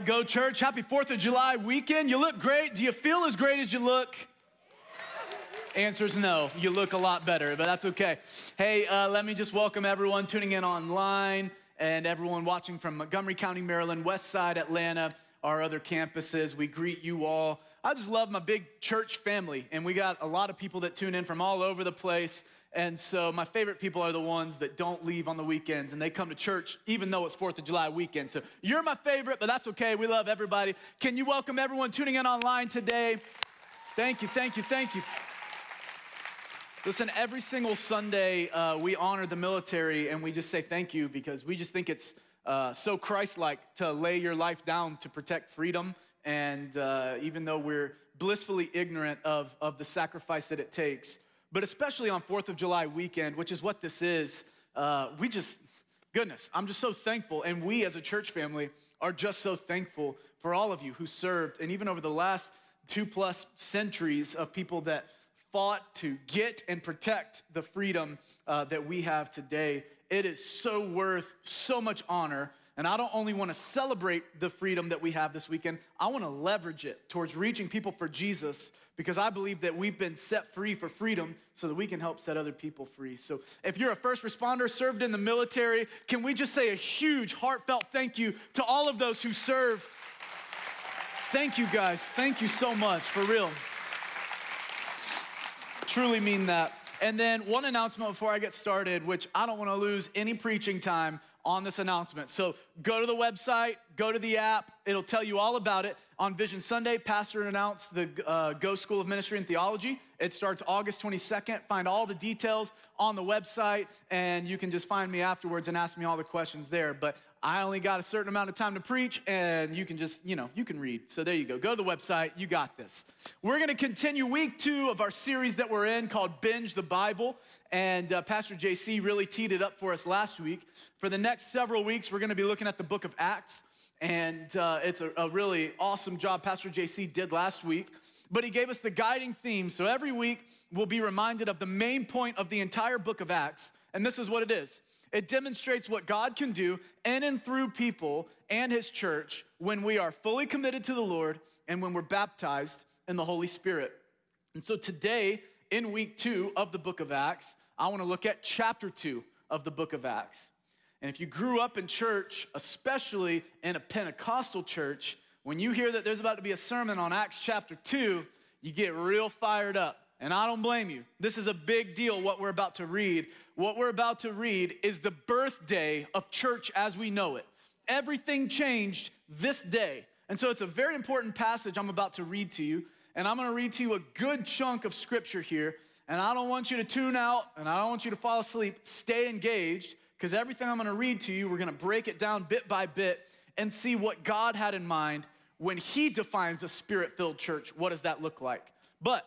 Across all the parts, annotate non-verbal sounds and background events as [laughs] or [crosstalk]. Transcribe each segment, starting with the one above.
right, go church. Happy 4th of July weekend. You look great. Do you feel as great as you look? Answer's no. You look a lot better, but that's okay. Hey, uh, let me just welcome everyone tuning in online and everyone watching from Montgomery County, Maryland, West Side, Atlanta, our other campuses. We greet you all. I just love my big church family, and we got a lot of people that tune in from all over the place. And so my favorite people are the ones that don't leave on the weekends and they come to church even though it's 4th of July weekend. So you're my favorite, but that's okay. We love everybody. Can you welcome everyone tuning in online today? Thank you, thank you, thank you. Listen, every single Sunday uh, we honor the military and we just say thank you because we just think it's uh, so Christ like to lay your life down to protect freedom. And uh, even though we're blissfully ignorant of, of the sacrifice that it takes, but especially on 4th of July weekend, which is what this is, uh, we just, goodness, I'm just so thankful. And we as a church family are just so thankful for all of you who served. And even over the last two plus centuries of people that fought to get and protect the freedom uh, that we have today, it is so worth so much honor and I don't only want to celebrate the freedom that we have this weekend, I want to leverage it towards reaching people for Jesus because I believe that we've been set free for freedom so that we can help set other people free. So if you're a first responder, served in the military, can we just say a huge, heartfelt thank you to all of those who serve? Thank you guys. Thank you so much, for real. Truly mean that. And then one announcement before I get started, which I don't want to lose any preaching time on this announcement. So go to the website, go to the app. It'll tell you all about it. On Vision Sunday, Pastor announced the uh, Go School of Ministry and Theology. It starts August 22nd. Find all the details on the website, and you can just find me afterwards and ask me all the questions there. But I only got a certain amount of time to preach, and you can just, you know, you can read. So there you go. Go to the website. You got this. We're going to continue week two of our series that we're in called Binge the Bible. And uh, Pastor JC really teed it up for us last week. For the next several weeks, we're going to be looking at the book of Acts. And uh, it's a, a really awesome job Pastor JC did last week. But he gave us the guiding theme. So every week, we'll be reminded of the main point of the entire book of Acts. And this is what it is it demonstrates what God can do in and through people and his church when we are fully committed to the Lord and when we're baptized in the Holy Spirit. And so today, in week two of the book of Acts, I want to look at chapter two of the book of Acts. And if you grew up in church, especially in a Pentecostal church, when you hear that there's about to be a sermon on Acts chapter 2, you get real fired up. And I don't blame you. This is a big deal, what we're about to read. What we're about to read is the birthday of church as we know it. Everything changed this day. And so it's a very important passage I'm about to read to you. And I'm gonna read to you a good chunk of scripture here. And I don't want you to tune out and I don't want you to fall asleep. Stay engaged because everything I'm gonna read to you, we're gonna break it down bit by bit and see what God had in mind when He defines a spirit filled church. What does that look like? But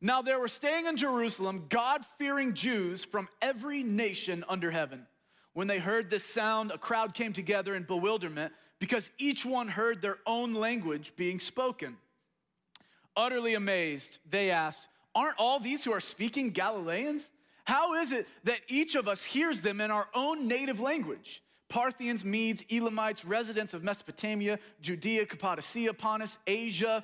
Now there were staying in Jerusalem God fearing Jews from every nation under heaven. When they heard this sound, a crowd came together in bewilderment because each one heard their own language being spoken. Utterly amazed, they asked, Aren't all these who are speaking Galileans? How is it that each of us hears them in our own native language? Parthians, Medes, Elamites, residents of Mesopotamia, Judea, Cappadocia, Pontus, Asia,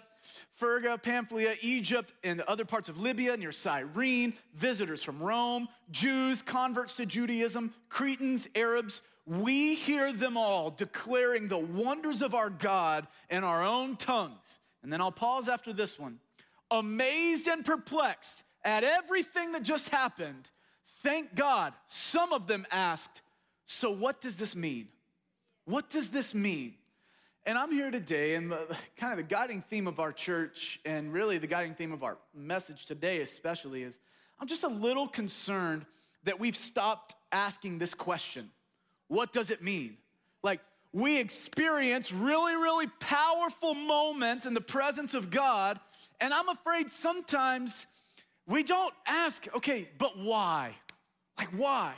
Phrygia, Pamphylia, Egypt, and other parts of Libya near Cyrene, visitors from Rome, Jews, converts to Judaism, Cretans, Arabs. We hear them all declaring the wonders of our God in our own tongues. And then I'll pause after this one. Amazed and perplexed at everything that just happened, thank God, some of them asked, so, what does this mean? What does this mean? And I'm here today, and the, kind of the guiding theme of our church, and really the guiding theme of our message today, especially, is I'm just a little concerned that we've stopped asking this question What does it mean? Like, we experience really, really powerful moments in the presence of God. And I'm afraid sometimes we don't ask, okay, but why? Like, why?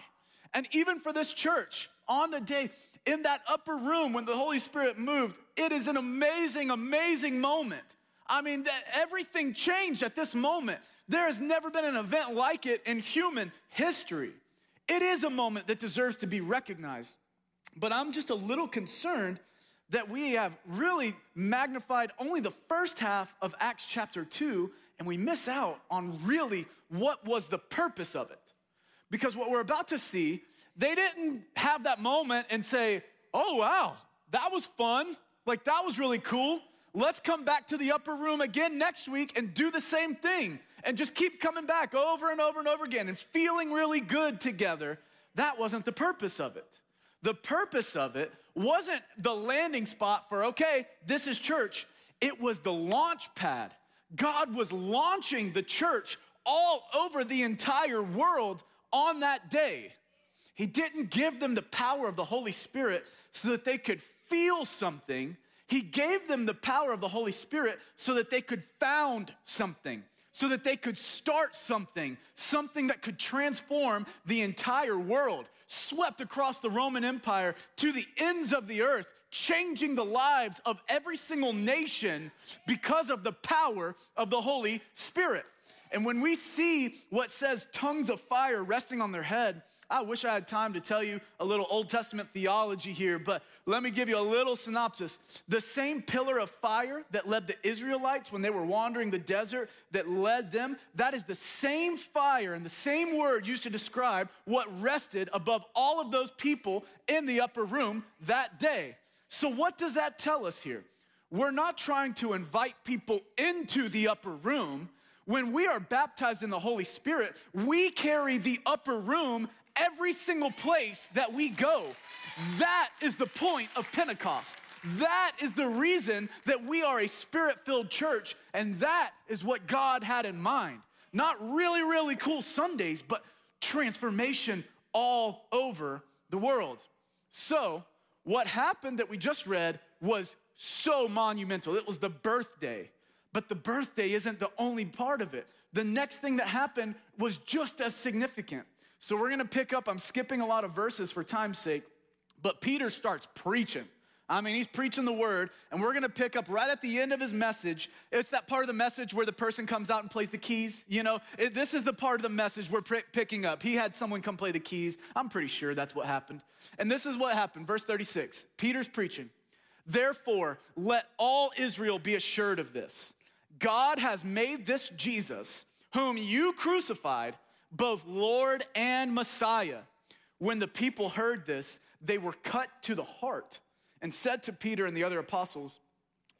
And even for this church, on the day in that upper room when the Holy Spirit moved, it is an amazing, amazing moment. I mean, everything changed at this moment. There has never been an event like it in human history. It is a moment that deserves to be recognized. But I'm just a little concerned that we have really magnified only the first half of Acts chapter 2 and we miss out on really what was the purpose of it. Because what we're about to see, they didn't have that moment and say, oh, wow, that was fun. Like, that was really cool. Let's come back to the upper room again next week and do the same thing and just keep coming back over and over and over again and feeling really good together. That wasn't the purpose of it. The purpose of it wasn't the landing spot for, okay, this is church. It was the launch pad. God was launching the church all over the entire world on that day. He didn't give them the power of the Holy Spirit so that they could feel something. He gave them the power of the Holy Spirit so that they could found something, so that they could start something, something that could transform the entire world, swept across the Roman Empire to the ends of the earth, changing the lives of every single nation because of the power of the Holy Spirit. And when we see what says tongues of fire resting on their head, I wish I had time to tell you a little Old Testament theology here, but let me give you a little synopsis. The same pillar of fire that led the Israelites when they were wandering the desert, that led them, that is the same fire and the same word used to describe what rested above all of those people in the upper room that day. So, what does that tell us here? We're not trying to invite people into the upper room. When we are baptized in the Holy Spirit, we carry the upper room every single place that we go. That is the point of Pentecost. That is the reason that we are a spirit filled church, and that is what God had in mind. Not really, really cool Sundays, but transformation all over the world. So, what happened that we just read was so monumental. It was the birthday. But the birthday isn't the only part of it. The next thing that happened was just as significant. So we're gonna pick up, I'm skipping a lot of verses for time's sake, but Peter starts preaching. I mean, he's preaching the word, and we're gonna pick up right at the end of his message. It's that part of the message where the person comes out and plays the keys. You know, it, this is the part of the message we're pr- picking up. He had someone come play the keys. I'm pretty sure that's what happened. And this is what happened. Verse 36 Peter's preaching. Therefore, let all Israel be assured of this God has made this Jesus, whom you crucified, both Lord and Messiah. When the people heard this, they were cut to the heart and said to Peter and the other apostles,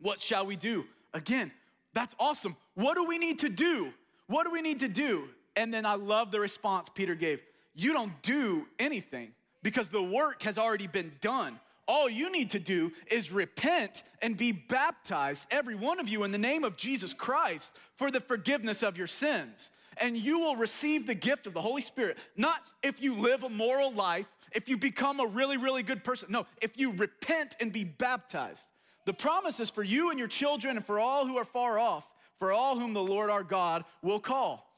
What shall we do? Again, that's awesome. What do we need to do? What do we need to do? And then I love the response Peter gave You don't do anything because the work has already been done. All you need to do is repent and be baptized, every one of you, in the name of Jesus Christ for the forgiveness of your sins and you will receive the gift of the Holy Spirit. Not if you live a moral life, if you become a really, really good person. No, if you repent and be baptized. The promise is for you and your children and for all who are far off, for all whom the Lord our God will call.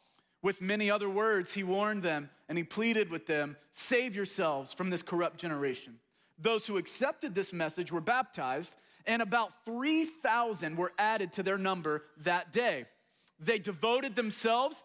With many other words, he warned them and he pleaded with them save yourselves from this corrupt generation. Those who accepted this message were baptized, and about 3,000 were added to their number that day. They devoted themselves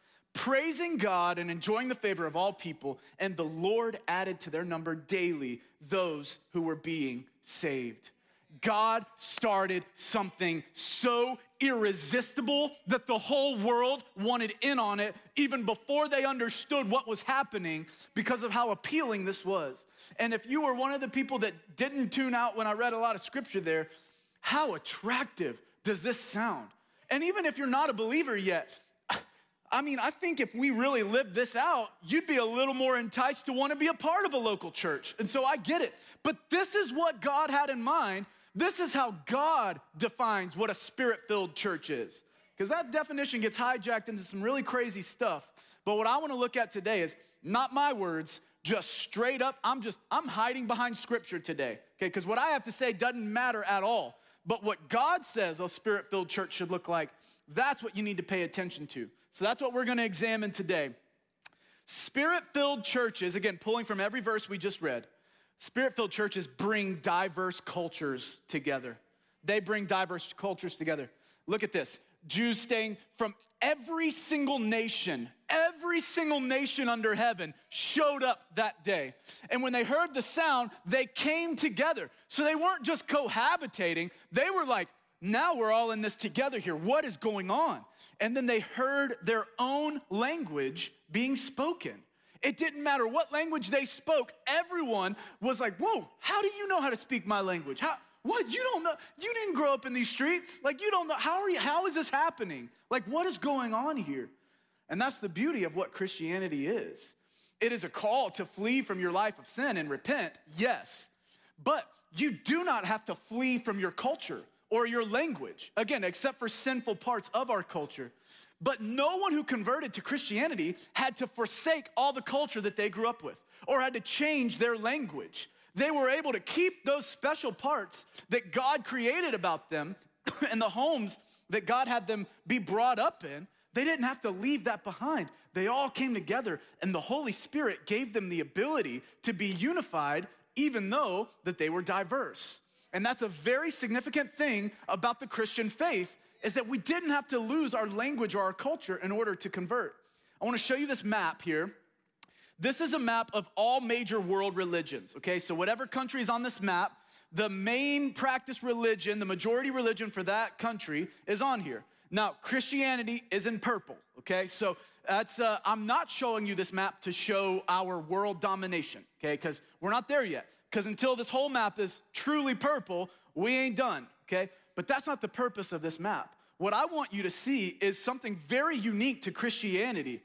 praising God and enjoying the favor of all people, and the Lord added to their number daily those who were being saved. God started something so irresistible that the whole world wanted in on it even before they understood what was happening because of how appealing this was. And if you were one of the people that didn't tune out when I read a lot of scripture there, how attractive does this sound? And even if you're not a believer yet, I mean, I think if we really lived this out, you'd be a little more enticed to want to be a part of a local church. And so I get it. But this is what God had in mind. This is how God defines what a spirit filled church is. Because that definition gets hijacked into some really crazy stuff. But what I want to look at today is not my words, just straight up. I'm just, I'm hiding behind scripture today. Okay, because what I have to say doesn't matter at all. But what God says a spirit filled church should look like, that's what you need to pay attention to. So that's what we're gonna examine today. Spirit filled churches, again, pulling from every verse we just read, spirit filled churches bring diverse cultures together. They bring diverse cultures together. Look at this Jews staying from every single nation, every single nation under heaven showed up that day. And when they heard the sound, they came together. So they weren't just cohabitating, they were like, now we're all in this together here. What is going on? And then they heard their own language being spoken. It didn't matter what language they spoke, everyone was like, Whoa, how do you know how to speak my language? How, what? You don't know? You didn't grow up in these streets? Like, you don't know. How, are you, how is this happening? Like, what is going on here? And that's the beauty of what Christianity is. It is a call to flee from your life of sin and repent, yes. But you do not have to flee from your culture or your language, again, except for sinful parts of our culture. But no one who converted to Christianity had to forsake all the culture that they grew up with or had to change their language. They were able to keep those special parts that God created about them [coughs] and the homes that God had them be brought up in. They didn't have to leave that behind. They all came together, and the Holy Spirit gave them the ability to be unified, even though that they were diverse. And that's a very significant thing about the Christian faith is that we didn't have to lose our language or our culture in order to convert. I want to show you this map here. This is a map of all major world religions, okay? So whatever country is on this map, the main practice religion, the majority religion for that country is on here. Now, Christianity is in purple, okay? So that's, uh, I'm not showing you this map to show our world domination, okay? Because we're not there yet because until this whole map is truly purple, we ain't done, okay? But that's not the purpose of this map. What I want you to see is something very unique to Christianity.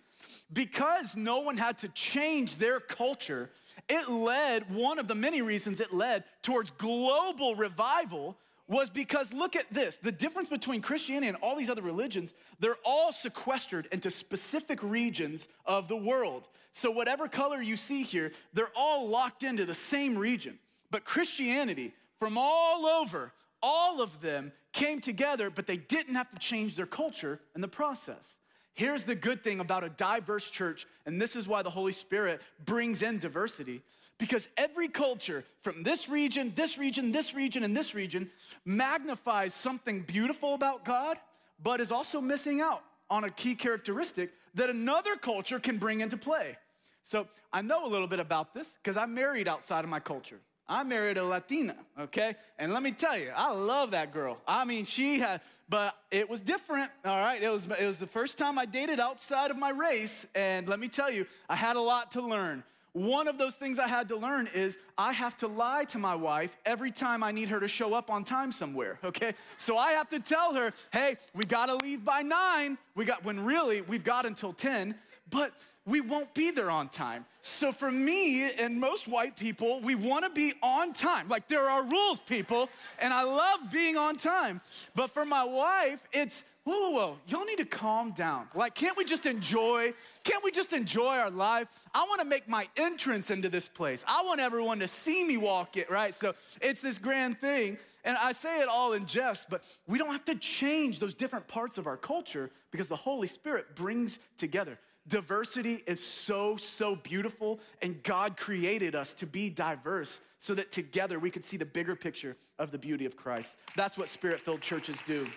Because no one had to change their culture, it led, one of the many reasons it led towards global revival was because look at this the difference between Christianity and all these other religions, they're all sequestered into specific regions of the world. So, whatever color you see here, they're all locked into the same region. But Christianity, from all over, all of them came together, but they didn't have to change their culture in the process. Here's the good thing about a diverse church, and this is why the Holy Spirit brings in diversity because every culture from this region, this region, this region, and this region magnifies something beautiful about God, but is also missing out on a key characteristic that another culture can bring into play. So I know a little bit about this because I'm married outside of my culture. I married a Latina, okay? And let me tell you, I love that girl. I mean, she had, but it was different, all right? It was, it was the first time I dated outside of my race, and let me tell you, I had a lot to learn. One of those things I had to learn is I have to lie to my wife every time I need her to show up on time somewhere, okay? So I have to tell her, hey, we gotta leave by nine. We got, when really we've got until 10, but we won't be there on time. So for me and most white people, we wanna be on time. Like there are rules, people, and I love being on time. But for my wife, it's whoa, whoa, whoa, y'all need to calm down. Like, can't we just enjoy? Can't we just enjoy our life? I wanna make my entrance into this place. I want everyone to see me walk it, right? So it's this grand thing. And I say it all in jest, but we don't have to change those different parts of our culture because the Holy Spirit brings together. Diversity is so, so beautiful, and God created us to be diverse so that together we could see the bigger picture of the beauty of Christ. That's what spirit filled churches do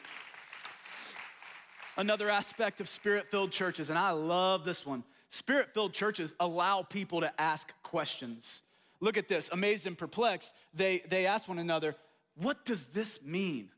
another aspect of spirit filled churches, and I love this one. Spirit filled churches allow people to ask questions. Look at this, amazed and perplexed, they, they ask one another, What does this mean?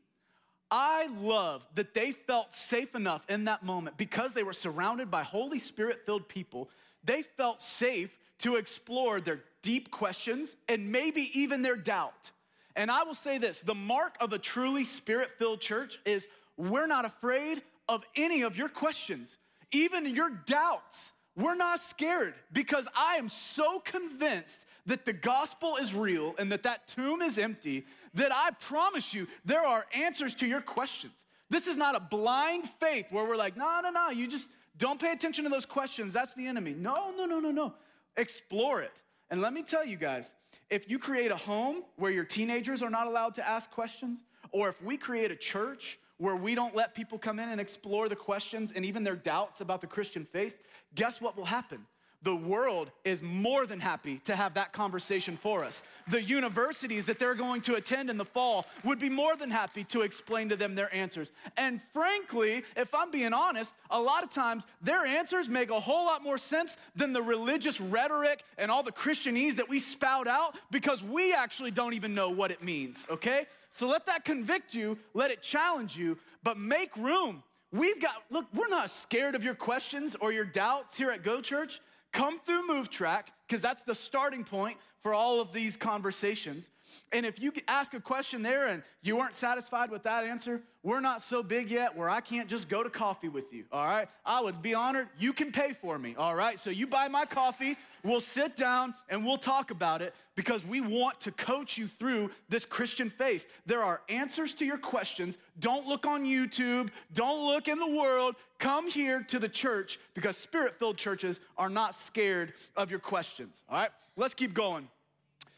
I love that they felt safe enough in that moment because they were surrounded by Holy Spirit filled people. They felt safe to explore their deep questions and maybe even their doubt. And I will say this the mark of a truly spirit filled church is we're not afraid of any of your questions, even your doubts. We're not scared because I am so convinced that the gospel is real and that that tomb is empty that I promise you there are answers to your questions. This is not a blind faith where we're like, no, no, no, you just don't pay attention to those questions. That's the enemy. No, no, no, no, no. Explore it. And let me tell you guys, if you create a home where your teenagers are not allowed to ask questions, or if we create a church where we don't let people come in and explore the questions and even their doubts about the Christian faith, guess what will happen? The world is more than happy to have that conversation for us. The universities that they're going to attend in the fall would be more than happy to explain to them their answers. And frankly, if I'm being honest, a lot of times their answers make a whole lot more sense than the religious rhetoric and all the Christianese that we spout out because we actually don't even know what it means, okay? So let that convict you, let it challenge you, but make room. We've got, look, we're not scared of your questions or your doubts here at Go Church. Come through Move Track, because that's the starting point for all of these conversations. And if you ask a question there and you weren't satisfied with that answer, we're not so big yet where I can't just go to coffee with you, all right? I would be honored. You can pay for me, all right? So you buy my coffee, we'll sit down and we'll talk about it because we want to coach you through this Christian faith. There are answers to your questions. Don't look on YouTube, don't look in the world. Come here to the church because spirit filled churches are not scared of your questions, all right? Let's keep going.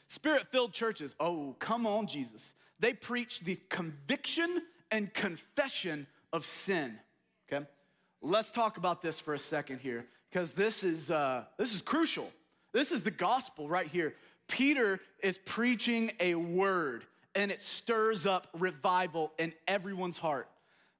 Spirit filled churches, oh, come on, Jesus. They preach the conviction and confession of sin, okay? Let's talk about this for a second here because this is, uh, this is crucial. This is the gospel right here. Peter is preaching a word and it stirs up revival in everyone's heart.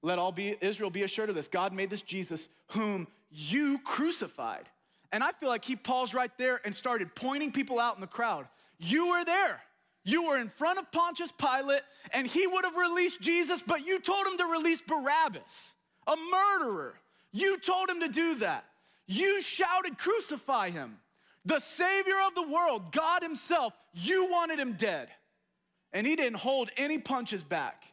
Let all be Israel be assured of this. God made this Jesus whom you crucified. And I feel like he paused right there and started pointing people out in the crowd. You were there. You were in front of Pontius Pilate, and he would have released Jesus, but you told him to release Barabbas, a murderer. You told him to do that. You shouted, Crucify him. The Savior of the world, God Himself, you wanted him dead. And he didn't hold any punches back.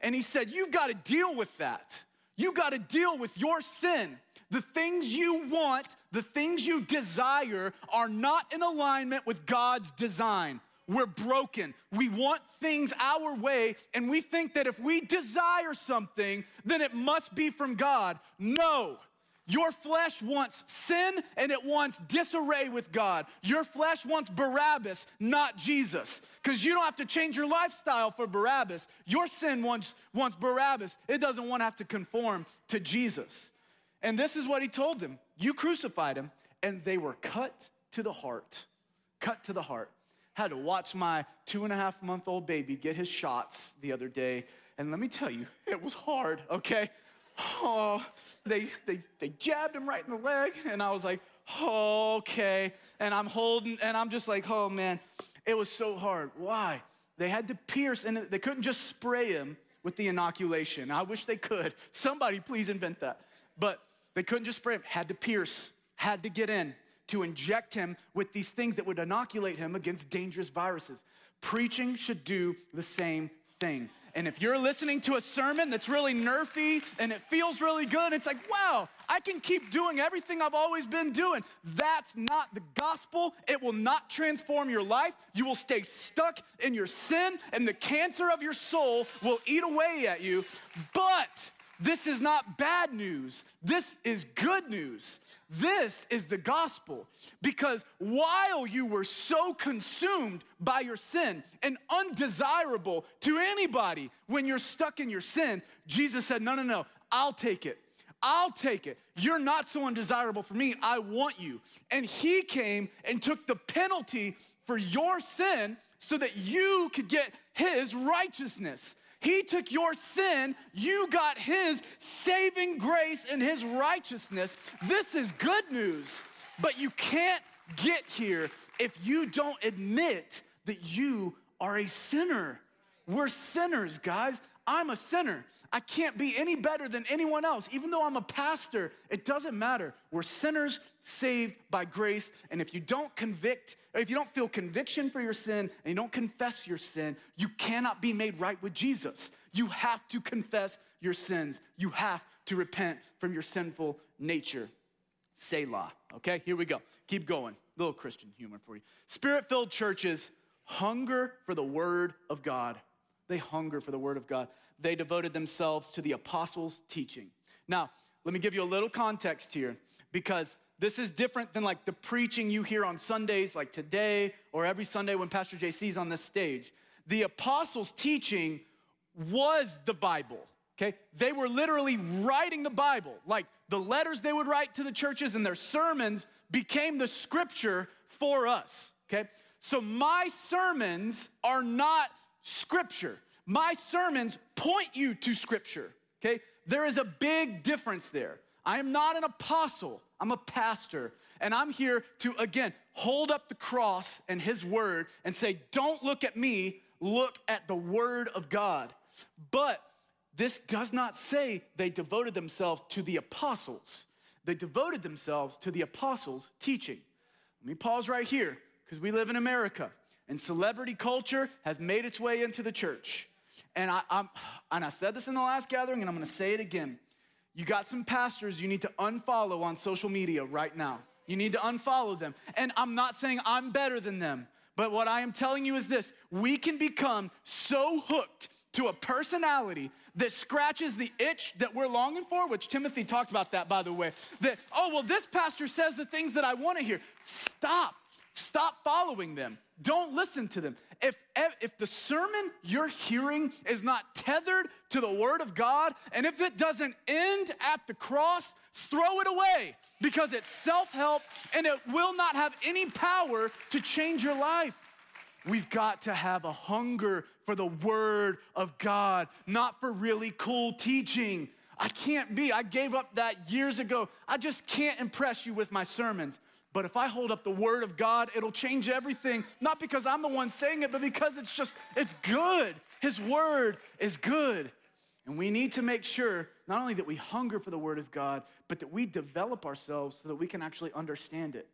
And he said, You've got to deal with that. You've got to deal with your sin. The things you want, the things you desire, are not in alignment with God's design. We're broken. We want things our way, and we think that if we desire something, then it must be from God. No. Your flesh wants sin and it wants disarray with God. Your flesh wants Barabbas, not Jesus. Because you don't have to change your lifestyle for Barabbas. Your sin wants, wants Barabbas. It doesn't want to have to conform to Jesus. And this is what he told them You crucified him, and they were cut to the heart. Cut to the heart. Had to watch my two and a half month old baby get his shots the other day. And let me tell you, [laughs] it was hard, okay? Oh, they, they, they jabbed him right in the leg, and I was like, oh, okay. And I'm holding, and I'm just like, oh man, it was so hard. Why? They had to pierce, and they couldn't just spray him with the inoculation. I wish they could. Somebody please invent that. But they couldn't just spray him, had to pierce, had to get in to inject him with these things that would inoculate him against dangerous viruses. Preaching should do the same thing. And if you're listening to a sermon that's really nerfy and it feels really good, it's like, wow, I can keep doing everything I've always been doing. That's not the gospel. It will not transform your life. You will stay stuck in your sin, and the cancer of your soul will eat away at you. But this is not bad news. This is good news. This is the gospel. Because while you were so consumed by your sin and undesirable to anybody when you're stuck in your sin, Jesus said, No, no, no, I'll take it. I'll take it. You're not so undesirable for me. I want you. And he came and took the penalty for your sin so that you could get his righteousness. He took your sin, you got His saving grace and His righteousness. This is good news, but you can't get here if you don't admit that you are a sinner. We're sinners, guys. I'm a sinner. I can't be any better than anyone else. Even though I'm a pastor, it doesn't matter. We're sinners saved by grace. And if you don't convict, if you don't feel conviction for your sin and you don't confess your sin, you cannot be made right with Jesus. You have to confess your sins. You have to repent from your sinful nature. Selah. Okay, here we go. Keep going. Little Christian humor for you. Spirit filled churches hunger for the word of God. They hunger for the word of God. They devoted themselves to the apostles' teaching. Now, let me give you a little context here because this is different than like the preaching you hear on Sundays, like today or every Sunday when Pastor JC is on this stage. The apostles' teaching was the Bible, okay? They were literally writing the Bible. Like the letters they would write to the churches and their sermons became the scripture for us, okay? So my sermons are not scripture. My sermons point you to scripture, okay? There is a big difference there. I am not an apostle, I'm a pastor. And I'm here to, again, hold up the cross and his word and say, don't look at me, look at the word of God. But this does not say they devoted themselves to the apostles. They devoted themselves to the apostles' teaching. Let me pause right here because we live in America and celebrity culture has made its way into the church. And I, I'm, and I said this in the last gathering, and I'm gonna say it again. You got some pastors you need to unfollow on social media right now. You need to unfollow them. And I'm not saying I'm better than them, but what I am telling you is this we can become so hooked to a personality that scratches the itch that we're longing for, which Timothy talked about that, by the way. That, oh, well, this pastor says the things that I wanna hear. Stop. Stop following them. Don't listen to them. If, if the sermon you're hearing is not tethered to the Word of God, and if it doesn't end at the cross, throw it away because it's self help and it will not have any power to change your life. We've got to have a hunger for the Word of God, not for really cool teaching. I can't be, I gave up that years ago. I just can't impress you with my sermons. But if I hold up the word of God, it'll change everything, not because I'm the one saying it, but because it's just, it's good. His word is good. And we need to make sure not only that we hunger for the word of God, but that we develop ourselves so that we can actually understand it.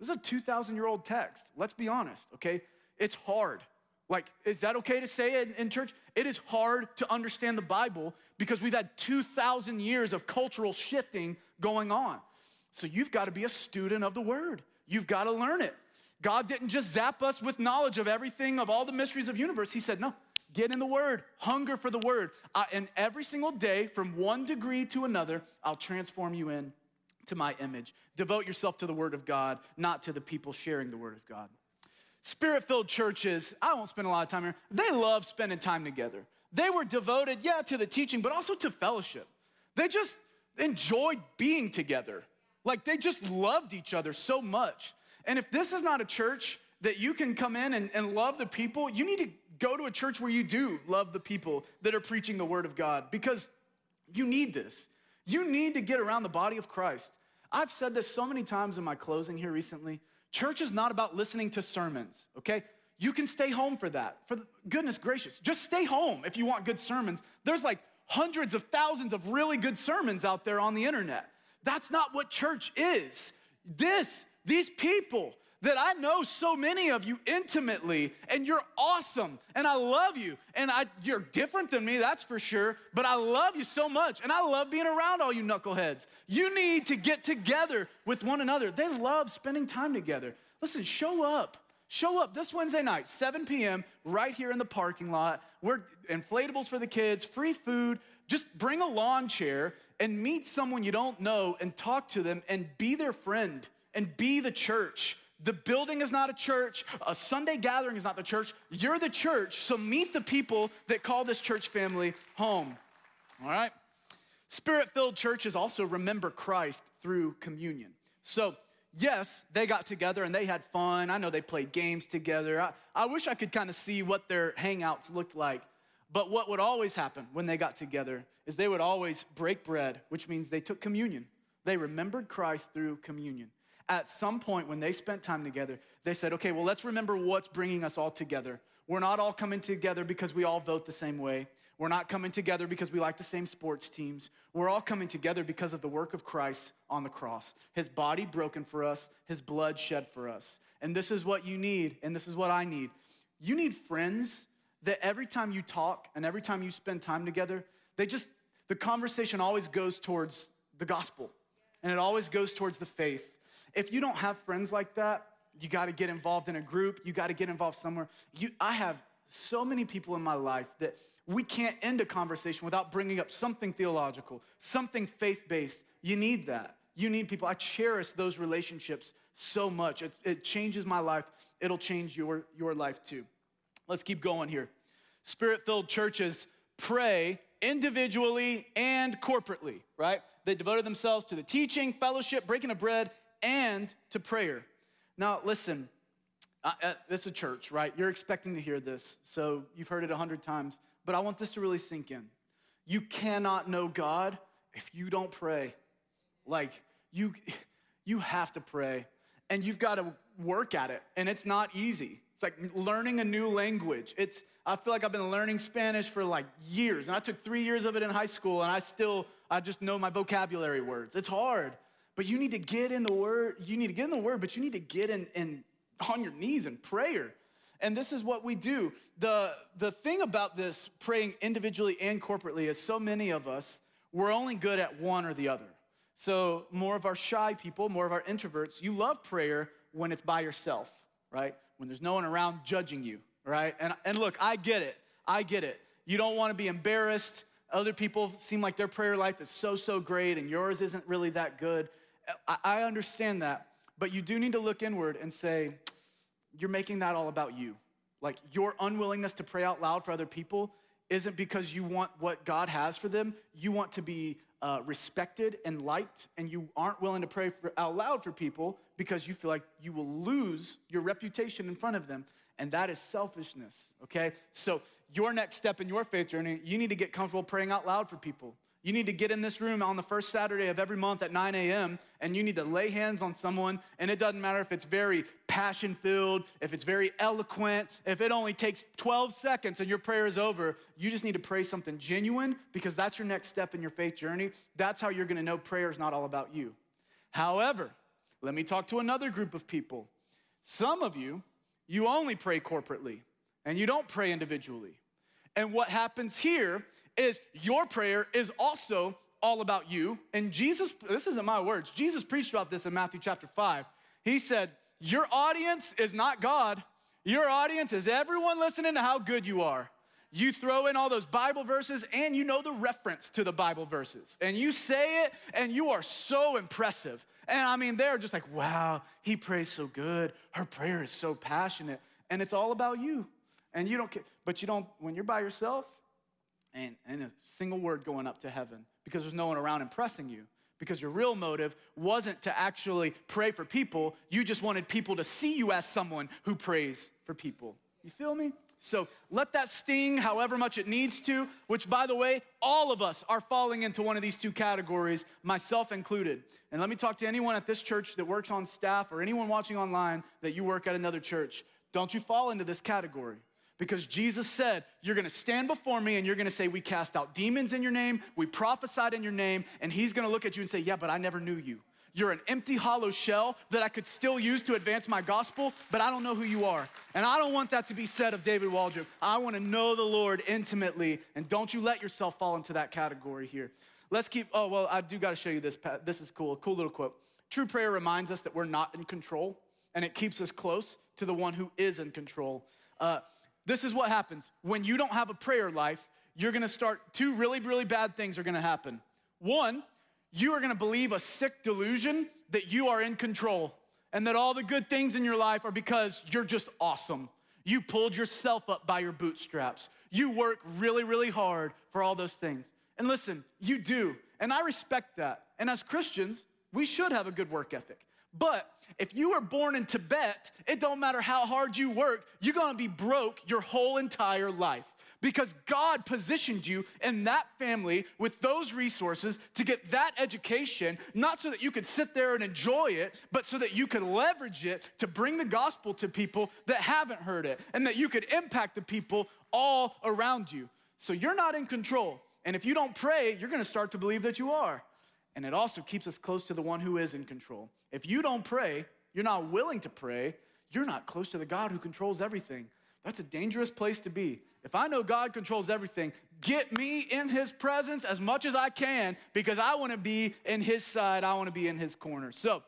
This is a 2,000 year old text. Let's be honest, okay? It's hard. Like, is that okay to say it in church? It is hard to understand the Bible because we've had 2,000 years of cultural shifting going on. So you've got to be a student of the word. You've got to learn it. God didn't just zap us with knowledge of everything, of all the mysteries of universe. He said, no, get in the word, hunger for the word. And every single day, from one degree to another, I'll transform you in to my image. Devote yourself to the word of God, not to the people sharing the word of God. Spirit filled churches, I won't spend a lot of time here, they love spending time together. They were devoted, yeah, to the teaching, but also to fellowship. They just enjoyed being together. Like they just loved each other so much. And if this is not a church that you can come in and, and love the people, you need to go to a church where you do love the people that are preaching the word of God because you need this. You need to get around the body of Christ. I've said this so many times in my closing here recently. Church is not about listening to sermons, okay? You can stay home for that. For goodness gracious, just stay home if you want good sermons. There's like hundreds of thousands of really good sermons out there on the internet. That's not what church is. This, these people that I know so many of you intimately, and you're awesome, and I love you, and I, you're different than me, that's for sure, but I love you so much, and I love being around all you knuckleheads. You need to get together with one another. They love spending time together. Listen, show up. Show up this Wednesday night, 7 p.m., right here in the parking lot. We're inflatables for the kids, free food. Just bring a lawn chair and meet someone you don't know and talk to them and be their friend and be the church. The building is not a church. A Sunday gathering is not the church. You're the church. So meet the people that call this church family home. All right? Spirit filled churches also remember Christ through communion. So, yes, they got together and they had fun. I know they played games together. I, I wish I could kind of see what their hangouts looked like. But what would always happen when they got together is they would always break bread, which means they took communion. They remembered Christ through communion. At some point when they spent time together, they said, okay, well, let's remember what's bringing us all together. We're not all coming together because we all vote the same way. We're not coming together because we like the same sports teams. We're all coming together because of the work of Christ on the cross. His body broken for us, his blood shed for us. And this is what you need, and this is what I need. You need friends that every time you talk and every time you spend time together, they just, the conversation always goes towards the gospel and it always goes towards the faith. If you don't have friends like that, you got to get involved in a group, you got to get involved somewhere. You, I have so many people in my life that we can't end a conversation without bringing up something theological, something faith based. You need that. You need people. I cherish those relationships so much. It, it changes my life, it'll change your, your life too. Let's keep going here. Spirit filled churches pray individually and corporately, right? They devoted themselves to the teaching, fellowship, breaking of bread, and to prayer. Now, listen, uh, uh, this is a church, right? You're expecting to hear this, so you've heard it a hundred times, but I want this to really sink in. You cannot know God if you don't pray. Like, you, [laughs] you have to pray, and you've got to work at it, and it's not easy. It's like learning a new language. It's, I feel like I've been learning Spanish for like years, and I took three years of it in high school, and I still, I just know my vocabulary words. It's hard. But you need to get in the word. You need to get in the word, but you need to get in, in on your knees in prayer. And this is what we do. The, the thing about this praying individually and corporately is so many of us, we're only good at one or the other. So, more of our shy people, more of our introverts, you love prayer when it's by yourself, right? When there's no one around judging you, right? And, and look, I get it. I get it. You don't want to be embarrassed. Other people seem like their prayer life is so, so great and yours isn't really that good. I understand that, but you do need to look inward and say, you're making that all about you. Like your unwillingness to pray out loud for other people isn't because you want what God has for them. You want to be uh, respected and liked, and you aren't willing to pray for, out loud for people because you feel like you will lose your reputation in front of them. And that is selfishness, okay? So, your next step in your faith journey, you need to get comfortable praying out loud for people. You need to get in this room on the first Saturday of every month at 9 a.m. and you need to lay hands on someone. And it doesn't matter if it's very passion filled, if it's very eloquent, if it only takes 12 seconds and your prayer is over. You just need to pray something genuine because that's your next step in your faith journey. That's how you're gonna know prayer is not all about you. However, let me talk to another group of people. Some of you, you only pray corporately and you don't pray individually. And what happens here is your prayer is also all about you. And Jesus, this isn't my words, Jesus preached about this in Matthew chapter 5. He said, Your audience is not God, your audience is everyone listening to how good you are. You throw in all those Bible verses and you know the reference to the Bible verses. And you say it and you are so impressive. And I mean, they're just like, wow, he prays so good. Her prayer is so passionate. And it's all about you. And you don't care. But you don't, when you're by yourself, and, and a single word going up to heaven because there's no one around impressing you. Because your real motive wasn't to actually pray for people, you just wanted people to see you as someone who prays for people. You feel me? So let that sting however much it needs to, which by the way, all of us are falling into one of these two categories, myself included. And let me talk to anyone at this church that works on staff or anyone watching online that you work at another church. Don't you fall into this category because Jesus said, You're gonna stand before me and you're gonna say, We cast out demons in your name, we prophesied in your name, and He's gonna look at you and say, Yeah, but I never knew you. You're an empty, hollow shell that I could still use to advance my gospel, but I don't know who you are. And I don't want that to be said of David Waldroup. I wanna know the Lord intimately, and don't you let yourself fall into that category here. Let's keep, oh, well, I do gotta show you this. This is cool, a cool little quote. True prayer reminds us that we're not in control, and it keeps us close to the one who is in control. Uh, this is what happens. When you don't have a prayer life, you're gonna start, two really, really bad things are gonna happen. One, you are gonna believe a sick delusion that you are in control and that all the good things in your life are because you're just awesome. You pulled yourself up by your bootstraps. You work really, really hard for all those things. And listen, you do. And I respect that. And as Christians, we should have a good work ethic. But if you were born in Tibet, it don't matter how hard you work, you're gonna be broke your whole entire life because God positioned you in that family with those resources to get that education, not so that you could sit there and enjoy it, but so that you could leverage it to bring the gospel to people that haven't heard it and that you could impact the people all around you. So you're not in control. And if you don't pray, you're gonna start to believe that you are. And it also keeps us close to the one who is in control. If you don't pray, you're not willing to pray, you're not close to the God who controls everything. That's a dangerous place to be. If I know God controls everything, get me in his presence as much as I can because I want to be in his side, I want to be in his corner. So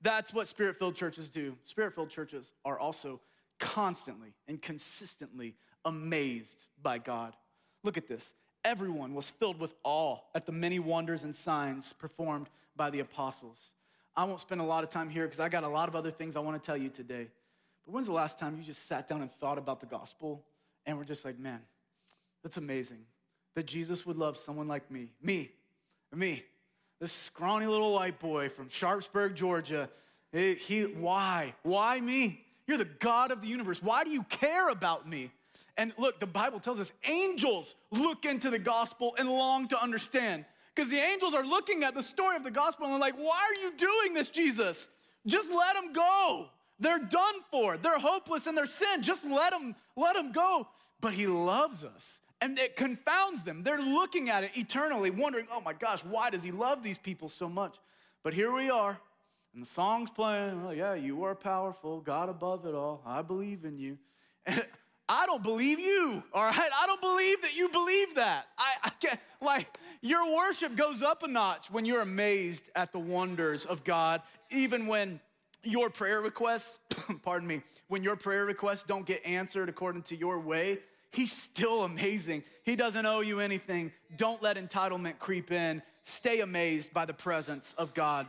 that's what spirit filled churches do. Spirit filled churches are also constantly and consistently amazed by God. Look at this. Everyone was filled with awe at the many wonders and signs performed by the apostles. I won't spend a lot of time here because I got a lot of other things I want to tell you today. But when's the last time you just sat down and thought about the gospel and were just like, man, that's amazing that Jesus would love someone like me, me, me, this scrawny little white boy from Sharpsburg, Georgia. He, he, why? Why me? You're the God of the universe. Why do you care about me? And look, the Bible tells us angels look into the gospel and long to understand. Because the angels are looking at the story of the gospel and they're like, why are you doing this, Jesus? Just let them go. They're done for. They're hopeless in their sin. Just let them, let them go. But he loves us. And it confounds them. They're looking at it eternally, wondering, oh my gosh, why does he love these people so much? But here we are, and the song's playing. Oh, yeah, you are powerful, God above it all. I believe in you. And I don't believe you, all right? I don't believe that you believe that. I, I can't, like, your worship goes up a notch when you're amazed at the wonders of God, even when your prayer requests, [clears throat] pardon me, when your prayer requests don't get answered according to your way, he's still amazing. He doesn't owe you anything. Don't let entitlement creep in. Stay amazed by the presence of God.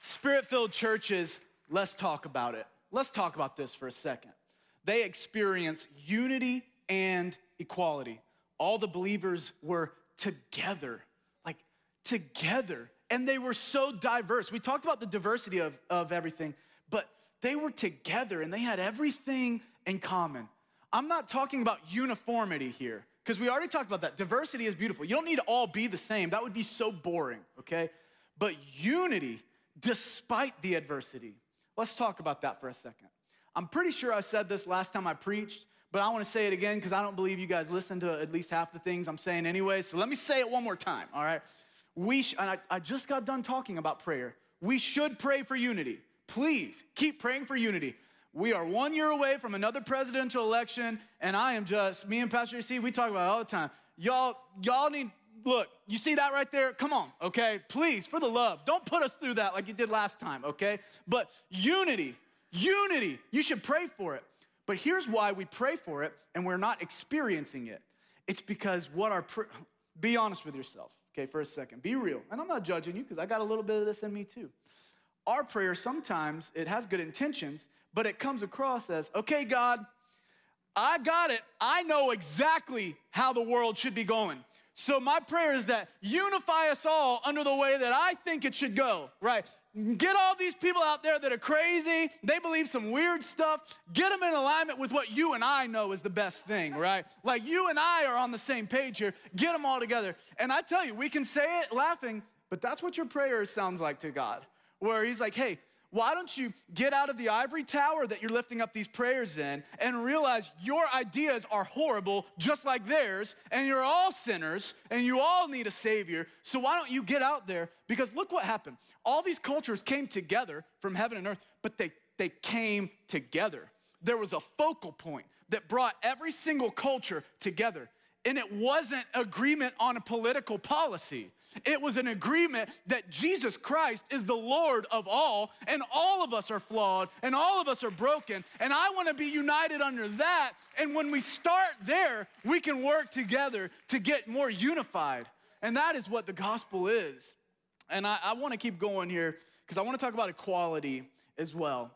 Spirit filled churches, let's talk about it. Let's talk about this for a second they experience unity and equality. All the believers were together, like together. And they were so diverse. We talked about the diversity of, of everything, but they were together and they had everything in common. I'm not talking about uniformity here, because we already talked about that. Diversity is beautiful. You don't need to all be the same, that would be so boring, okay? But unity, despite the adversity. Let's talk about that for a second. I'm pretty sure I said this last time I preached, but I want to say it again because I don't believe you guys listen to at least half the things I'm saying anyway. So let me say it one more time, all right? We sh- and I, I just got done talking about prayer. We should pray for unity. Please keep praying for unity. We are one year away from another presidential election, and I am just, me and Pastor AC, we talk about it all the time. Y'all, y'all need, look, you see that right there? Come on, okay? Please, for the love, don't put us through that like you did last time, okay? But unity, Unity. You should pray for it. But here's why we pray for it and we're not experiencing it. It's because what our, pr- be honest with yourself, okay, for a second. Be real. And I'm not judging you because I got a little bit of this in me too. Our prayer sometimes, it has good intentions, but it comes across as, okay, God, I got it. I know exactly how the world should be going. So my prayer is that unify us all under the way that I think it should go, right? Get all these people out there that are crazy, they believe some weird stuff, get them in alignment with what you and I know is the best thing, right? Like you and I are on the same page here, get them all together. And I tell you, we can say it laughing, but that's what your prayer sounds like to God, where He's like, hey, why don't you get out of the ivory tower that you're lifting up these prayers in and realize your ideas are horrible, just like theirs, and you're all sinners and you all need a savior. So why don't you get out there? Because look what happened. All these cultures came together from heaven and earth, but they, they came together. There was a focal point that brought every single culture together. And it wasn't agreement on a political policy. It was an agreement that Jesus Christ is the Lord of all, and all of us are flawed, and all of us are broken, and I want to be united under that. And when we start there, we can work together to get more unified. And that is what the gospel is. And I, I want to keep going here because I want to talk about equality as well.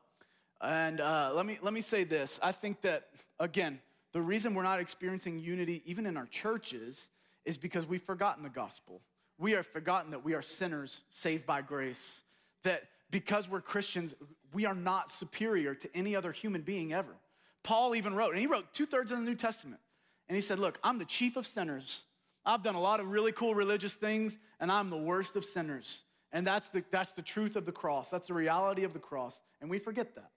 And uh, let, me, let me say this I think that, again, the reason we're not experiencing unity, even in our churches, is because we've forgotten the gospel we have forgotten that we are sinners saved by grace, that because we're Christians, we are not superior to any other human being ever. Paul even wrote, and he wrote two thirds of the New Testament, and he said, Look, I'm the chief of sinners. I've done a lot of really cool religious things, and I'm the worst of sinners. And that's the, that's the truth of the cross. That's the reality of the cross. And we forget that.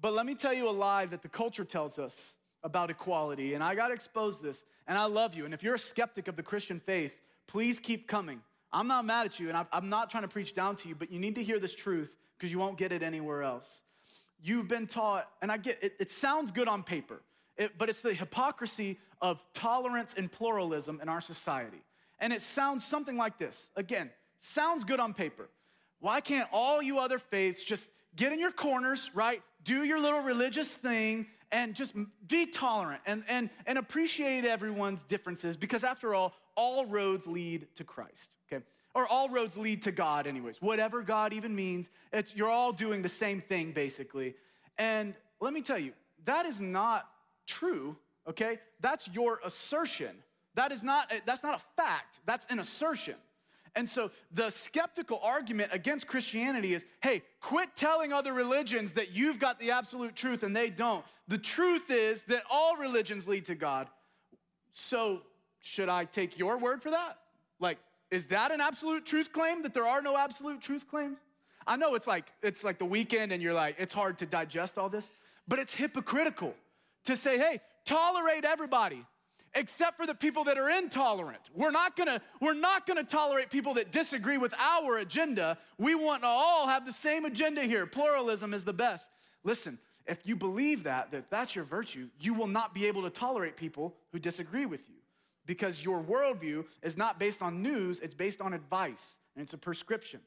But let me tell you a lie that the culture tells us about equality, and I gotta expose this, and I love you. And if you're a skeptic of the Christian faith, please keep coming. I'm not mad at you, and I'm not trying to preach down to you, but you need to hear this truth because you won't get it anywhere else. You've been taught, and I get it, it sounds good on paper, it, but it's the hypocrisy of tolerance and pluralism in our society. And it sounds something like this. Again, sounds good on paper. Why can't all you other faiths just get in your corners, right? Do your little religious thing and just be tolerant and, and, and appreciate everyone's differences because, after all, all roads lead to Christ, okay? Or all roads lead to God, anyways. Whatever God even means, it's, you're all doing the same thing, basically. And let me tell you, that is not true, okay? That's your assertion. That is not, that's not a fact, that's an assertion. And so the skeptical argument against Christianity is hey, quit telling other religions that you've got the absolute truth and they don't. The truth is that all religions lead to God. So should I take your word for that? Like, is that an absolute truth claim that there are no absolute truth claims? I know it's like it's like the weekend and you're like it's hard to digest all this, but it's hypocritical to say, "Hey, tolerate everybody except for the people that are intolerant. We're not gonna, we're not gonna tolerate people that disagree with our agenda. We want to all have the same agenda here. Pluralism is the best. Listen, if you believe that, that that's your virtue, you will not be able to tolerate people who disagree with you because your worldview is not based on news, it's based on advice and it's a prescription.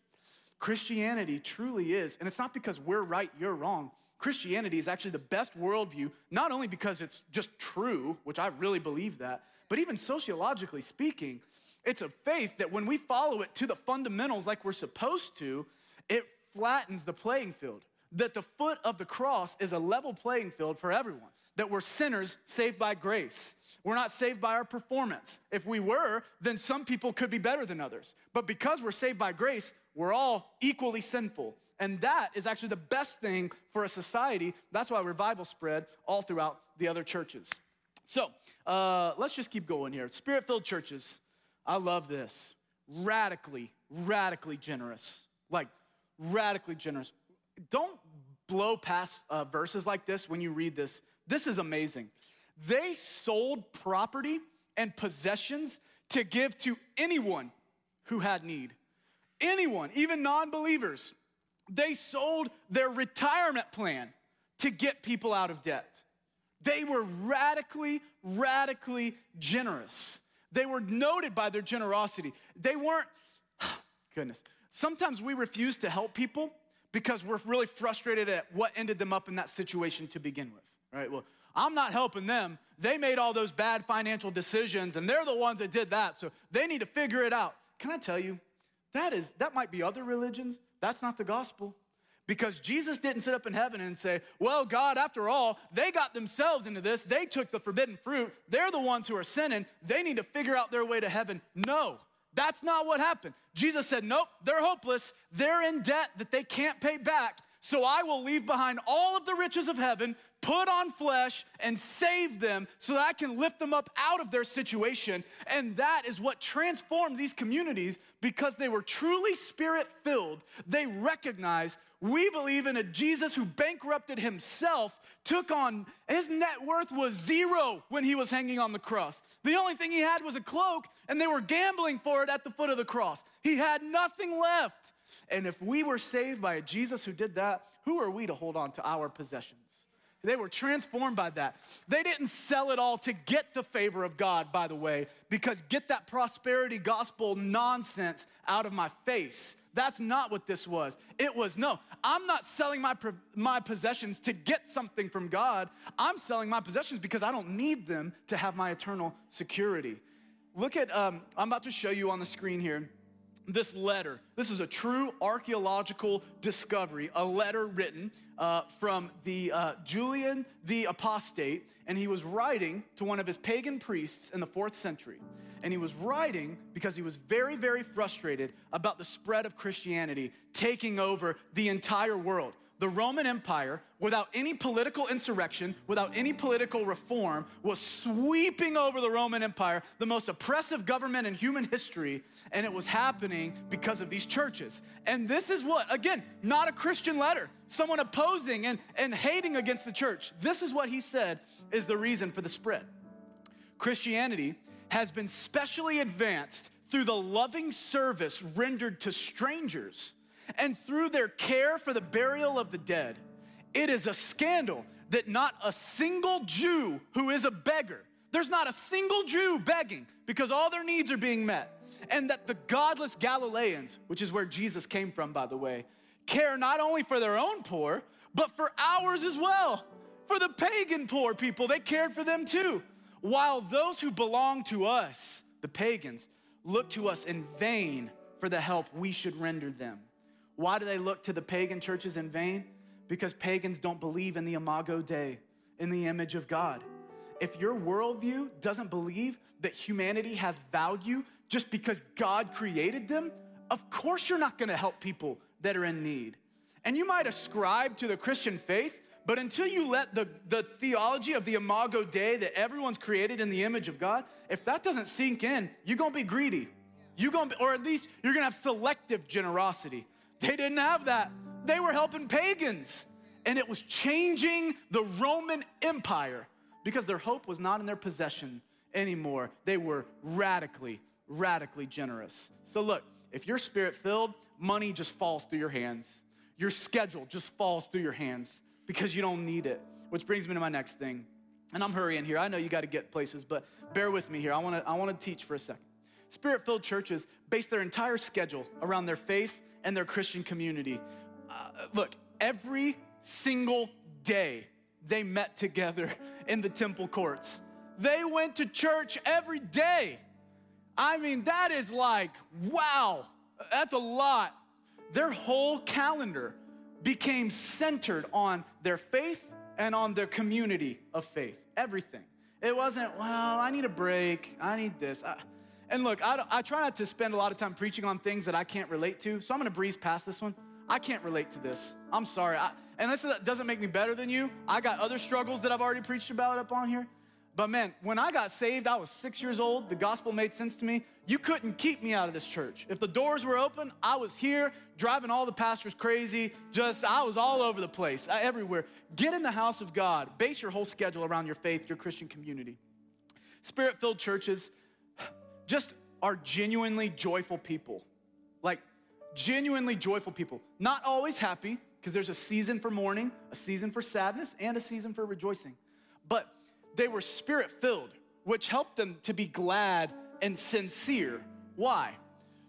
Christianity truly is, and it's not because we're right, you're wrong. Christianity is actually the best worldview, not only because it's just true, which I really believe that, but even sociologically speaking, it's a faith that when we follow it to the fundamentals like we're supposed to, it flattens the playing field. That the foot of the cross is a level playing field for everyone, that we're sinners saved by grace. We're not saved by our performance. If we were, then some people could be better than others. But because we're saved by grace, we're all equally sinful. And that is actually the best thing for a society. That's why revival spread all throughout the other churches. So uh, let's just keep going here. Spirit filled churches, I love this. Radically, radically generous. Like, radically generous. Don't blow past uh, verses like this when you read this. This is amazing. They sold property and possessions to give to anyone who had need. Anyone, even non believers. They sold their retirement plan to get people out of debt. They were radically, radically generous. They were noted by their generosity. They weren't, [sighs] goodness. Sometimes we refuse to help people because we're really frustrated at what ended them up in that situation to begin with, right? Well, I'm not helping them. They made all those bad financial decisions and they're the ones that did that, so they need to figure it out. Can I tell you, that is that might be other religions, that's not the gospel. Because Jesus didn't sit up in heaven and say, Well, God, after all, they got themselves into this. They took the forbidden fruit. They're the ones who are sinning. They need to figure out their way to heaven. No, that's not what happened. Jesus said, Nope, they're hopeless. They're in debt that they can't pay back. So I will leave behind all of the riches of heaven, put on flesh, and save them so that I can lift them up out of their situation. And that is what transformed these communities because they were truly spirit filled. They recognized we believe in a Jesus who bankrupted himself, took on, his net worth was zero when he was hanging on the cross. The only thing he had was a cloak, and they were gambling for it at the foot of the cross. He had nothing left. And if we were saved by a Jesus who did that, who are we to hold on to our possessions? They were transformed by that. They didn't sell it all to get the favor of God, by the way, because get that prosperity gospel nonsense out of my face. That's not what this was. It was no, I'm not selling my, my possessions to get something from God. I'm selling my possessions because I don't need them to have my eternal security. Look at, um, I'm about to show you on the screen here this letter. This is a true archaeological discovery, a letter written uh, from the uh, Julian the Apostate, and he was writing to one of his pagan priests in the fourth century. And he was writing because he was very, very frustrated about the spread of Christianity taking over the entire world. The Roman Empire, without any political insurrection, without any political reform, was sweeping over the Roman Empire, the most oppressive government in human history, and it was happening because of these churches. And this is what, again, not a Christian letter, someone opposing and, and hating against the church. This is what he said is the reason for the spread. Christianity has been specially advanced through the loving service rendered to strangers and through their care for the burial of the dead. It is a scandal that not a single Jew who is a beggar, there's not a single Jew begging because all their needs are being met. And that the godless Galileans, which is where Jesus came from, by the way, care not only for their own poor, but for ours as well. For the pagan poor people, they cared for them too. While those who belong to us, the pagans, look to us in vain for the help we should render them. Why do they look to the pagan churches in vain? Because pagans don't believe in the imago Dei, in the image of God. If your worldview doesn't believe that humanity has value just because God created them, of course you're not gonna help people that are in need. And you might ascribe to the Christian faith, but until you let the, the theology of the imago Dei that everyone's created in the image of God, if that doesn't sink in, you're gonna be greedy. You're gonna, be, or at least you're gonna have selective generosity. They didn't have that. They were helping pagans. And it was changing the Roman Empire because their hope was not in their possession anymore. They were radically, radically generous. So, look, if you're spirit filled, money just falls through your hands. Your schedule just falls through your hands because you don't need it. Which brings me to my next thing. And I'm hurrying here. I know you got to get places, but bear with me here. I want to I want to teach for a second. Spirit-filled churches base their entire schedule around their faith and their Christian community. Uh, look, every single day they met together [laughs] in the temple courts. They went to church every day. I mean, that is like, wow, that's a lot. Their whole calendar became centered on their faith and on their community of faith. Everything. It wasn't, well, I need a break. I need this. I, and look, I, I try not to spend a lot of time preaching on things that I can't relate to, so I'm gonna breeze past this one. I can't relate to this. I'm sorry. I, and this doesn't make me better than you. I got other struggles that I've already preached about up on here. But man, when I got saved, I was six years old. The gospel made sense to me. You couldn't keep me out of this church. If the doors were open, I was here driving all the pastors crazy. Just, I was all over the place, uh, everywhere. Get in the house of God. Base your whole schedule around your faith, your Christian community. Spirit filled churches, just are genuinely joyful people. Like, genuinely joyful people. Not always happy, because there's a season for mourning, a season for sadness, and a season for rejoicing. But they were spirit filled, which helped them to be glad and sincere. Why?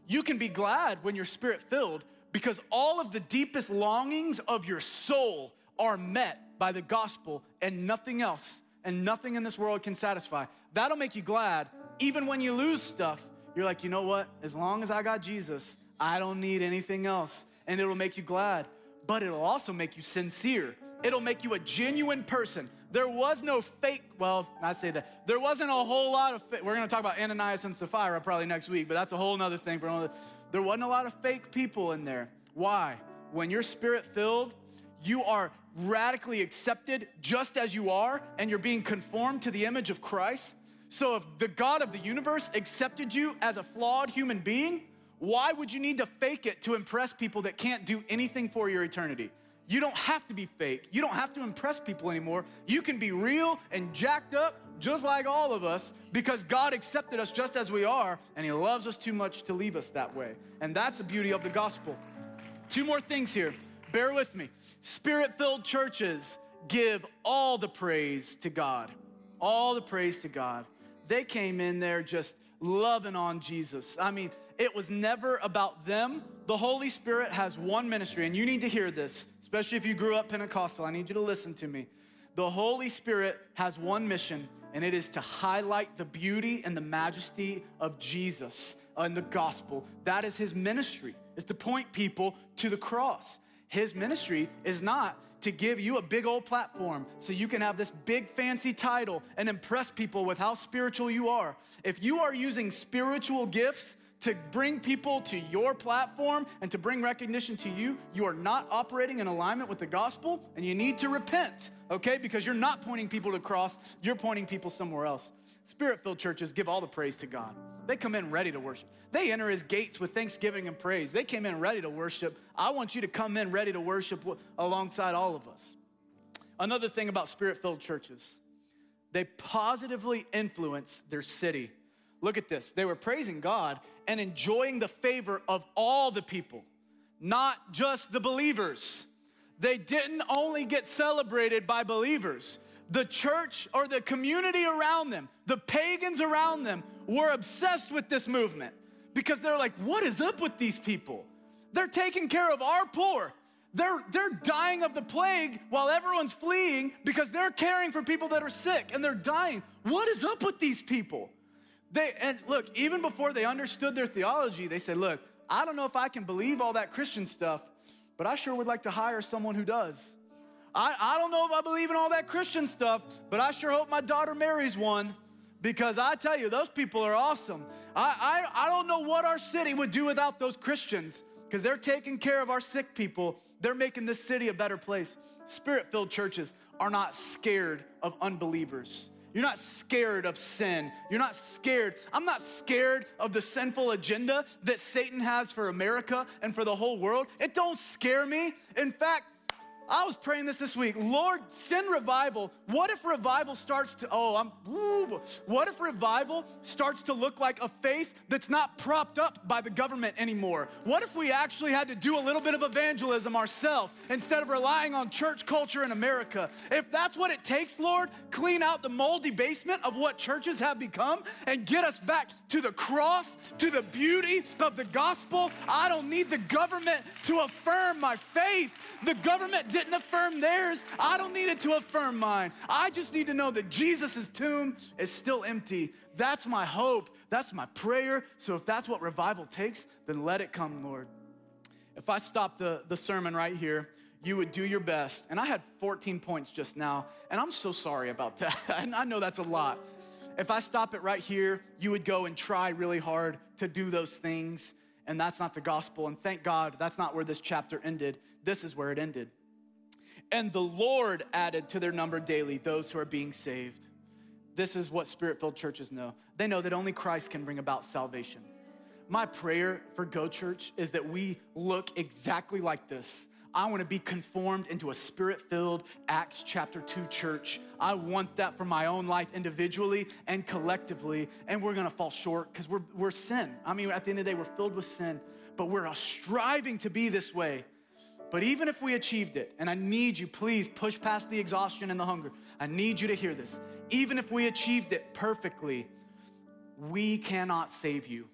You can be glad when you're spirit filled because all of the deepest longings of your soul are met by the gospel and nothing else, and nothing in this world can satisfy. That'll make you glad even when you lose stuff, you're like, you know what? As long as I got Jesus, I don't need anything else. And it'll make you glad, but it'll also make you sincere. It'll make you a genuine person. There was no fake, well, I say that. There wasn't a whole lot of, fake. we're gonna talk about Ananias and Sapphira probably next week, but that's a whole other thing for another. There wasn't a lot of fake people in there. Why? When you're spirit filled, you are radically accepted just as you are, and you're being conformed to the image of Christ. So if the God of the universe accepted you as a flawed human being, why would you need to fake it to impress people that can't do anything for your eternity? You don't have to be fake. You don't have to impress people anymore. You can be real and jacked up just like all of us because God accepted us just as we are and He loves us too much to leave us that way. And that's the beauty of the gospel. Two more things here. Bear with me. Spirit filled churches give all the praise to God. All the praise to God they came in there just loving on Jesus. I mean, it was never about them. The Holy Spirit has one ministry, and you need to hear this, especially if you grew up Pentecostal. I need you to listen to me. The Holy Spirit has one mission, and it is to highlight the beauty and the majesty of Jesus in the gospel. That is his ministry, is to point people to the cross. His ministry is not to give you a big old platform so you can have this big fancy title and impress people with how spiritual you are. If you are using spiritual gifts to bring people to your platform and to bring recognition to you, you are not operating in alignment with the gospel and you need to repent, okay? Because you're not pointing people to cross, you're pointing people somewhere else. Spirit filled churches give all the praise to God. They come in ready to worship. They enter his gates with thanksgiving and praise. They came in ready to worship. I want you to come in ready to worship alongside all of us. Another thing about spirit filled churches, they positively influence their city. Look at this. They were praising God and enjoying the favor of all the people, not just the believers. They didn't only get celebrated by believers, the church or the community around them, the pagans around them, were obsessed with this movement because they're like, what is up with these people? They're taking care of our poor. They're, they're dying of the plague while everyone's fleeing because they're caring for people that are sick and they're dying. What is up with these people? They, and look, even before they understood their theology, they said, look, I don't know if I can believe all that Christian stuff, but I sure would like to hire someone who does. I, I don't know if I believe in all that Christian stuff, but I sure hope my daughter marries one because I tell you, those people are awesome. I, I, I don't know what our city would do without those Christians because they're taking care of our sick people. They're making this city a better place. Spirit filled churches are not scared of unbelievers. You're not scared of sin. You're not scared. I'm not scared of the sinful agenda that Satan has for America and for the whole world. It don't scare me. In fact, I was praying this this week. Lord, send revival. What if revival starts to, oh, I'm, woo, what if revival starts to look like a faith that's not propped up by the government anymore? What if we actually had to do a little bit of evangelism ourselves instead of relying on church culture in America? If that's what it takes, Lord, clean out the moldy basement of what churches have become and get us back to the cross, to the beauty of the gospel. I don't need the government to affirm my faith. The government didn't affirm theirs. I don't need it to affirm mine. I just need to know that Jesus' tomb is still empty. That's my hope. That's my prayer. So if that's what revival takes, then let it come, Lord. If I stop the, the sermon right here, you would do your best. And I had 14 points just now, and I'm so sorry about that. [laughs] I know that's a lot. If I stop it right here, you would go and try really hard to do those things, and that's not the gospel. And thank God that's not where this chapter ended. This is where it ended. And the Lord added to their number daily those who are being saved. This is what spirit filled churches know. They know that only Christ can bring about salvation. My prayer for Go Church is that we look exactly like this. I want to be conformed into a spirit filled Acts chapter 2 church. I want that for my own life individually and collectively. And we're going to fall short because we're, we're sin. I mean, at the end of the day, we're filled with sin, but we're striving to be this way. But even if we achieved it, and I need you, please push past the exhaustion and the hunger. I need you to hear this. Even if we achieved it perfectly, we cannot save you.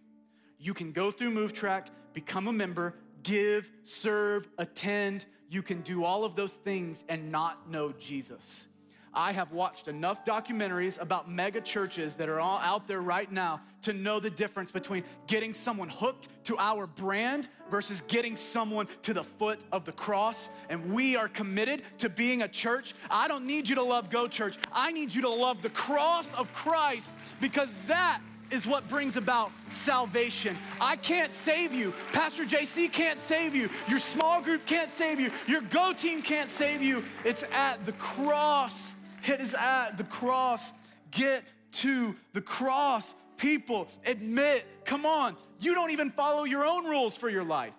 You can go through Move Track, become a member, give, serve, attend. You can do all of those things and not know Jesus. I have watched enough documentaries about mega churches that are all out there right now to know the difference between getting someone hooked to our brand versus getting someone to the foot of the cross. And we are committed to being a church. I don't need you to love Go Church. I need you to love the cross of Christ because that is what brings about salvation. I can't save you. Pastor JC can't save you. Your small group can't save you. Your Go team can't save you. It's at the cross it is at the cross. Get to the cross. People, admit, come on, you don't even follow your own rules for your life.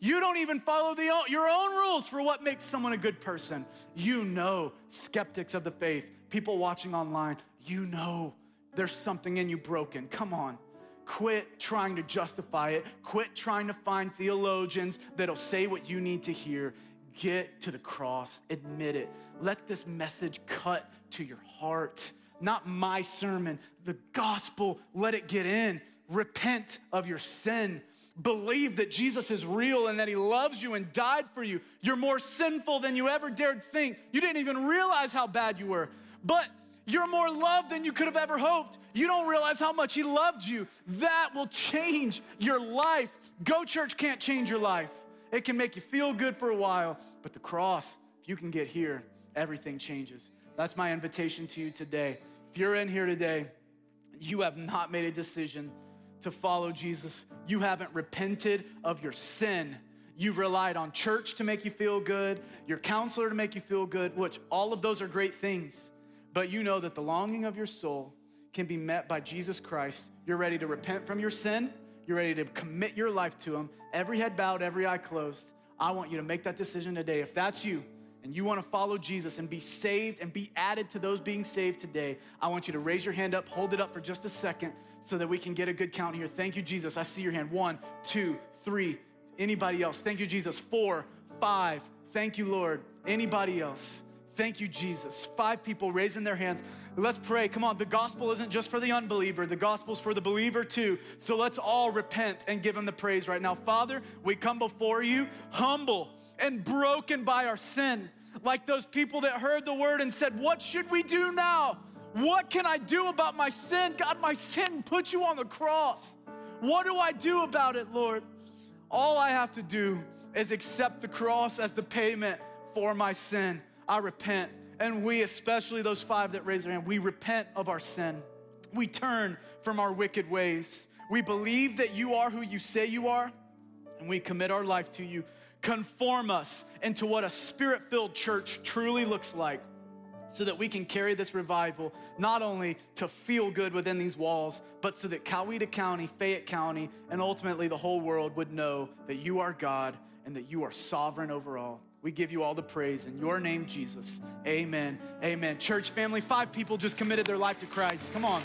You don't even follow the, your own rules for what makes someone a good person. You know, skeptics of the faith, people watching online, you know there's something in you broken. Come on. Quit trying to justify it. Quit trying to find theologians that'll say what you need to hear Get to the cross, admit it. Let this message cut to your heart. Not my sermon, the gospel, let it get in. Repent of your sin. Believe that Jesus is real and that he loves you and died for you. You're more sinful than you ever dared think. You didn't even realize how bad you were. But you're more loved than you could have ever hoped. You don't realize how much He loved you. That will change your life. Go Church can't change your life. It can make you feel good for a while, but the cross, if you can get here, everything changes. That's my invitation to you today. If you're in here today, you have not made a decision to follow Jesus, you haven't repented of your sin. You've relied on church to make you feel good, your counselor to make you feel good, which all of those are great things. But you know that the longing of your soul can be met by Jesus Christ. You're ready to repent from your sin, you're ready to commit your life to Him. Every head bowed, every eye closed. I want you to make that decision today. If that's you, and you want to follow Jesus and be saved and be added to those being saved today, I want you to raise your hand up, hold it up for just a second so that we can get a good count here. Thank you, Jesus. I see your hand. One, two, three. Anybody else? Thank you, Jesus. Four, five. Thank you, Lord. Anybody else? Thank you, Jesus. Five people raising their hands. Let's pray. Come on, the gospel isn't just for the unbeliever, the gospel's for the believer too. So let's all repent and give him the praise right now. Father, we come before you humble and broken by our sin. Like those people that heard the word and said, What should we do now? What can I do about my sin? God, my sin put you on the cross. What do I do about it, Lord? All I have to do is accept the cross as the payment for my sin. I repent. And we, especially those five that raise their hand, we repent of our sin. We turn from our wicked ways. We believe that you are who you say you are, and we commit our life to you. Conform us into what a spirit filled church truly looks like so that we can carry this revival not only to feel good within these walls, but so that Coweta County, Fayette County, and ultimately the whole world would know that you are God and that you are sovereign over all. We give you all the praise in your name, Jesus. Amen. Amen. Church family, five people just committed their life to Christ. Come on.